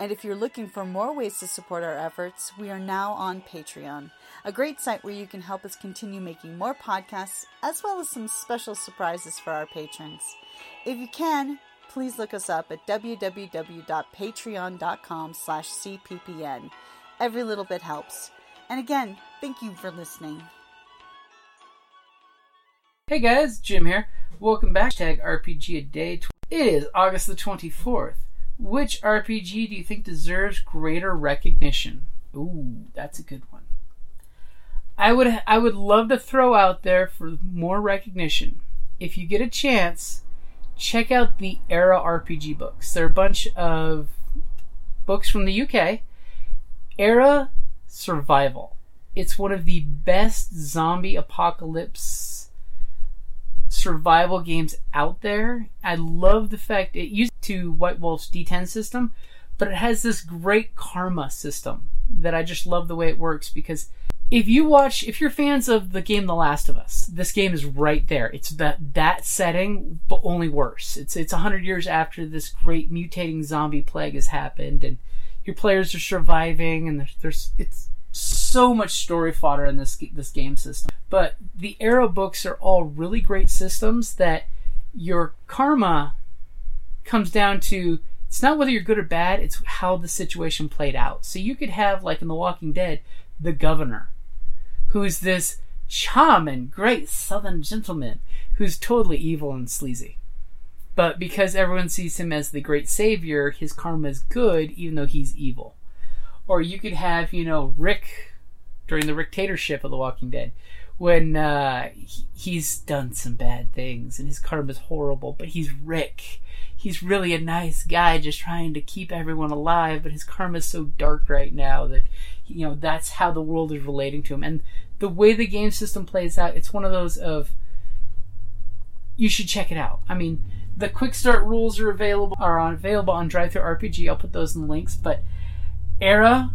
And if you're looking for more ways to support our efforts, we are now on Patreon, a great site where you can help us continue making more podcasts as well as some special surprises for our patrons. If you can, please look us up at www.patreon.com slash cppn. Every little bit helps. And again, thank you for listening. Hey guys, Jim here. Welcome back. Tag RPG a day. It is August the 24th. Which RPG do you think deserves greater recognition? Ooh, that's a good one. I would I would love to throw out there for more recognition. If you get a chance, check out the Era RPG books. They're a bunch of books from the UK. Era Survival. It's one of the best zombie apocalypse survival games out there. I love the fact it used to White Wolf's D10 system, but it has this great karma system that I just love the way it works because if you watch if you're fans of the game The Last of Us, this game is right there. It's that that setting but only worse. It's it's 100 years after this great mutating zombie plague has happened and your players are surviving and there's, there's it's so much story fodder in this this game system. But the Era books are all really great systems that your karma comes down to it's not whether you're good or bad, it's how the situation played out. So you could have like in The Walking Dead, the governor, who's this charming, great southern gentleman who's totally evil and sleazy. But because everyone sees him as the great savior, his karma is good even though he's evil. Or you could have, you know, Rick during the dictatorship of The Walking Dead, when uh, he's done some bad things and his karma's horrible, but he's Rick. He's really a nice guy just trying to keep everyone alive, but his karma's so dark right now that, you know, that's how the world is relating to him. And the way the game system plays out, it's one of those of, you should check it out. I mean, the quick start rules are available are available on DriveThruRPG. I'll put those in the links, but Era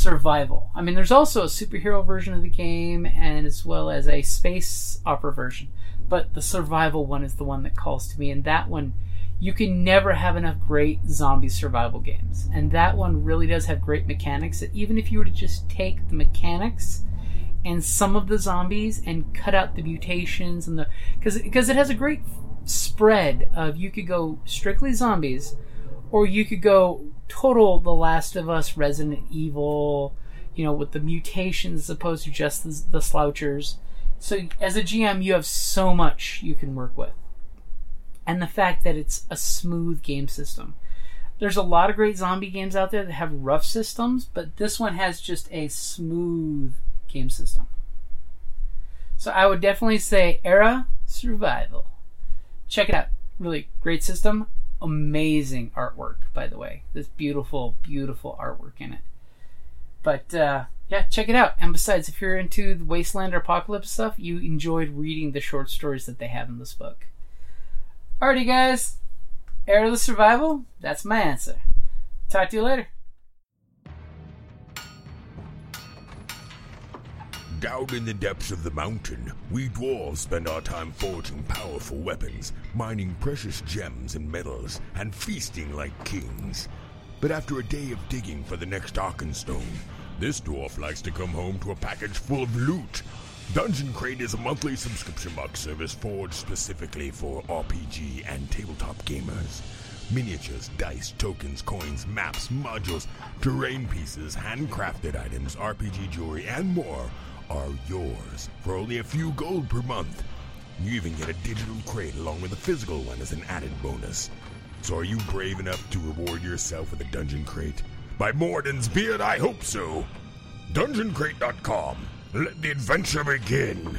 survival. I mean, there's also a superhero version of the game, and as well as a space opera version. But the survival one is the one that calls to me, and that one, you can never have enough great zombie survival games. And that one really does have great mechanics. That even if you were to just take the mechanics and some of the zombies and cut out the mutations and the because because it has a great spread of you could go strictly zombies, or you could go total The Last of Us, Resident Evil, you know, with the mutations as opposed to just the, the slouchers. So as a GM, you have so much you can work with. And the fact that it's a smooth game system. There's a lot of great zombie games out there that have rough systems, but this one has just a smooth game system. So I would definitely say Era Survival. Check it out. Really great system amazing artwork, by the way. This beautiful, beautiful artwork in it. But uh, yeah, check it out. And besides, if you're into the Wasteland or Apocalypse stuff, you enjoyed reading the short stories that they have in this book. Alrighty, guys. The Survival, that's my answer. Talk to you later. Down in the depths of the mountain, we dwarves spend our time forging powerful weapons, mining precious gems and metals, and feasting like kings. But after a day of digging for the next Arkenstone, this dwarf likes to come home to a package full of loot. Dungeon Crate is a monthly subscription box service forged specifically for RPG and tabletop gamers. Miniatures, dice, tokens, coins, maps, modules, terrain pieces, handcrafted items, RPG jewelry, and more are yours for only a few gold per month. You even get a digital crate along with a physical one as an added bonus. So are you brave enough to reward yourself with a dungeon crate? By Moradin's beard, I hope so. DungeonCrate.com. Let the adventure begin.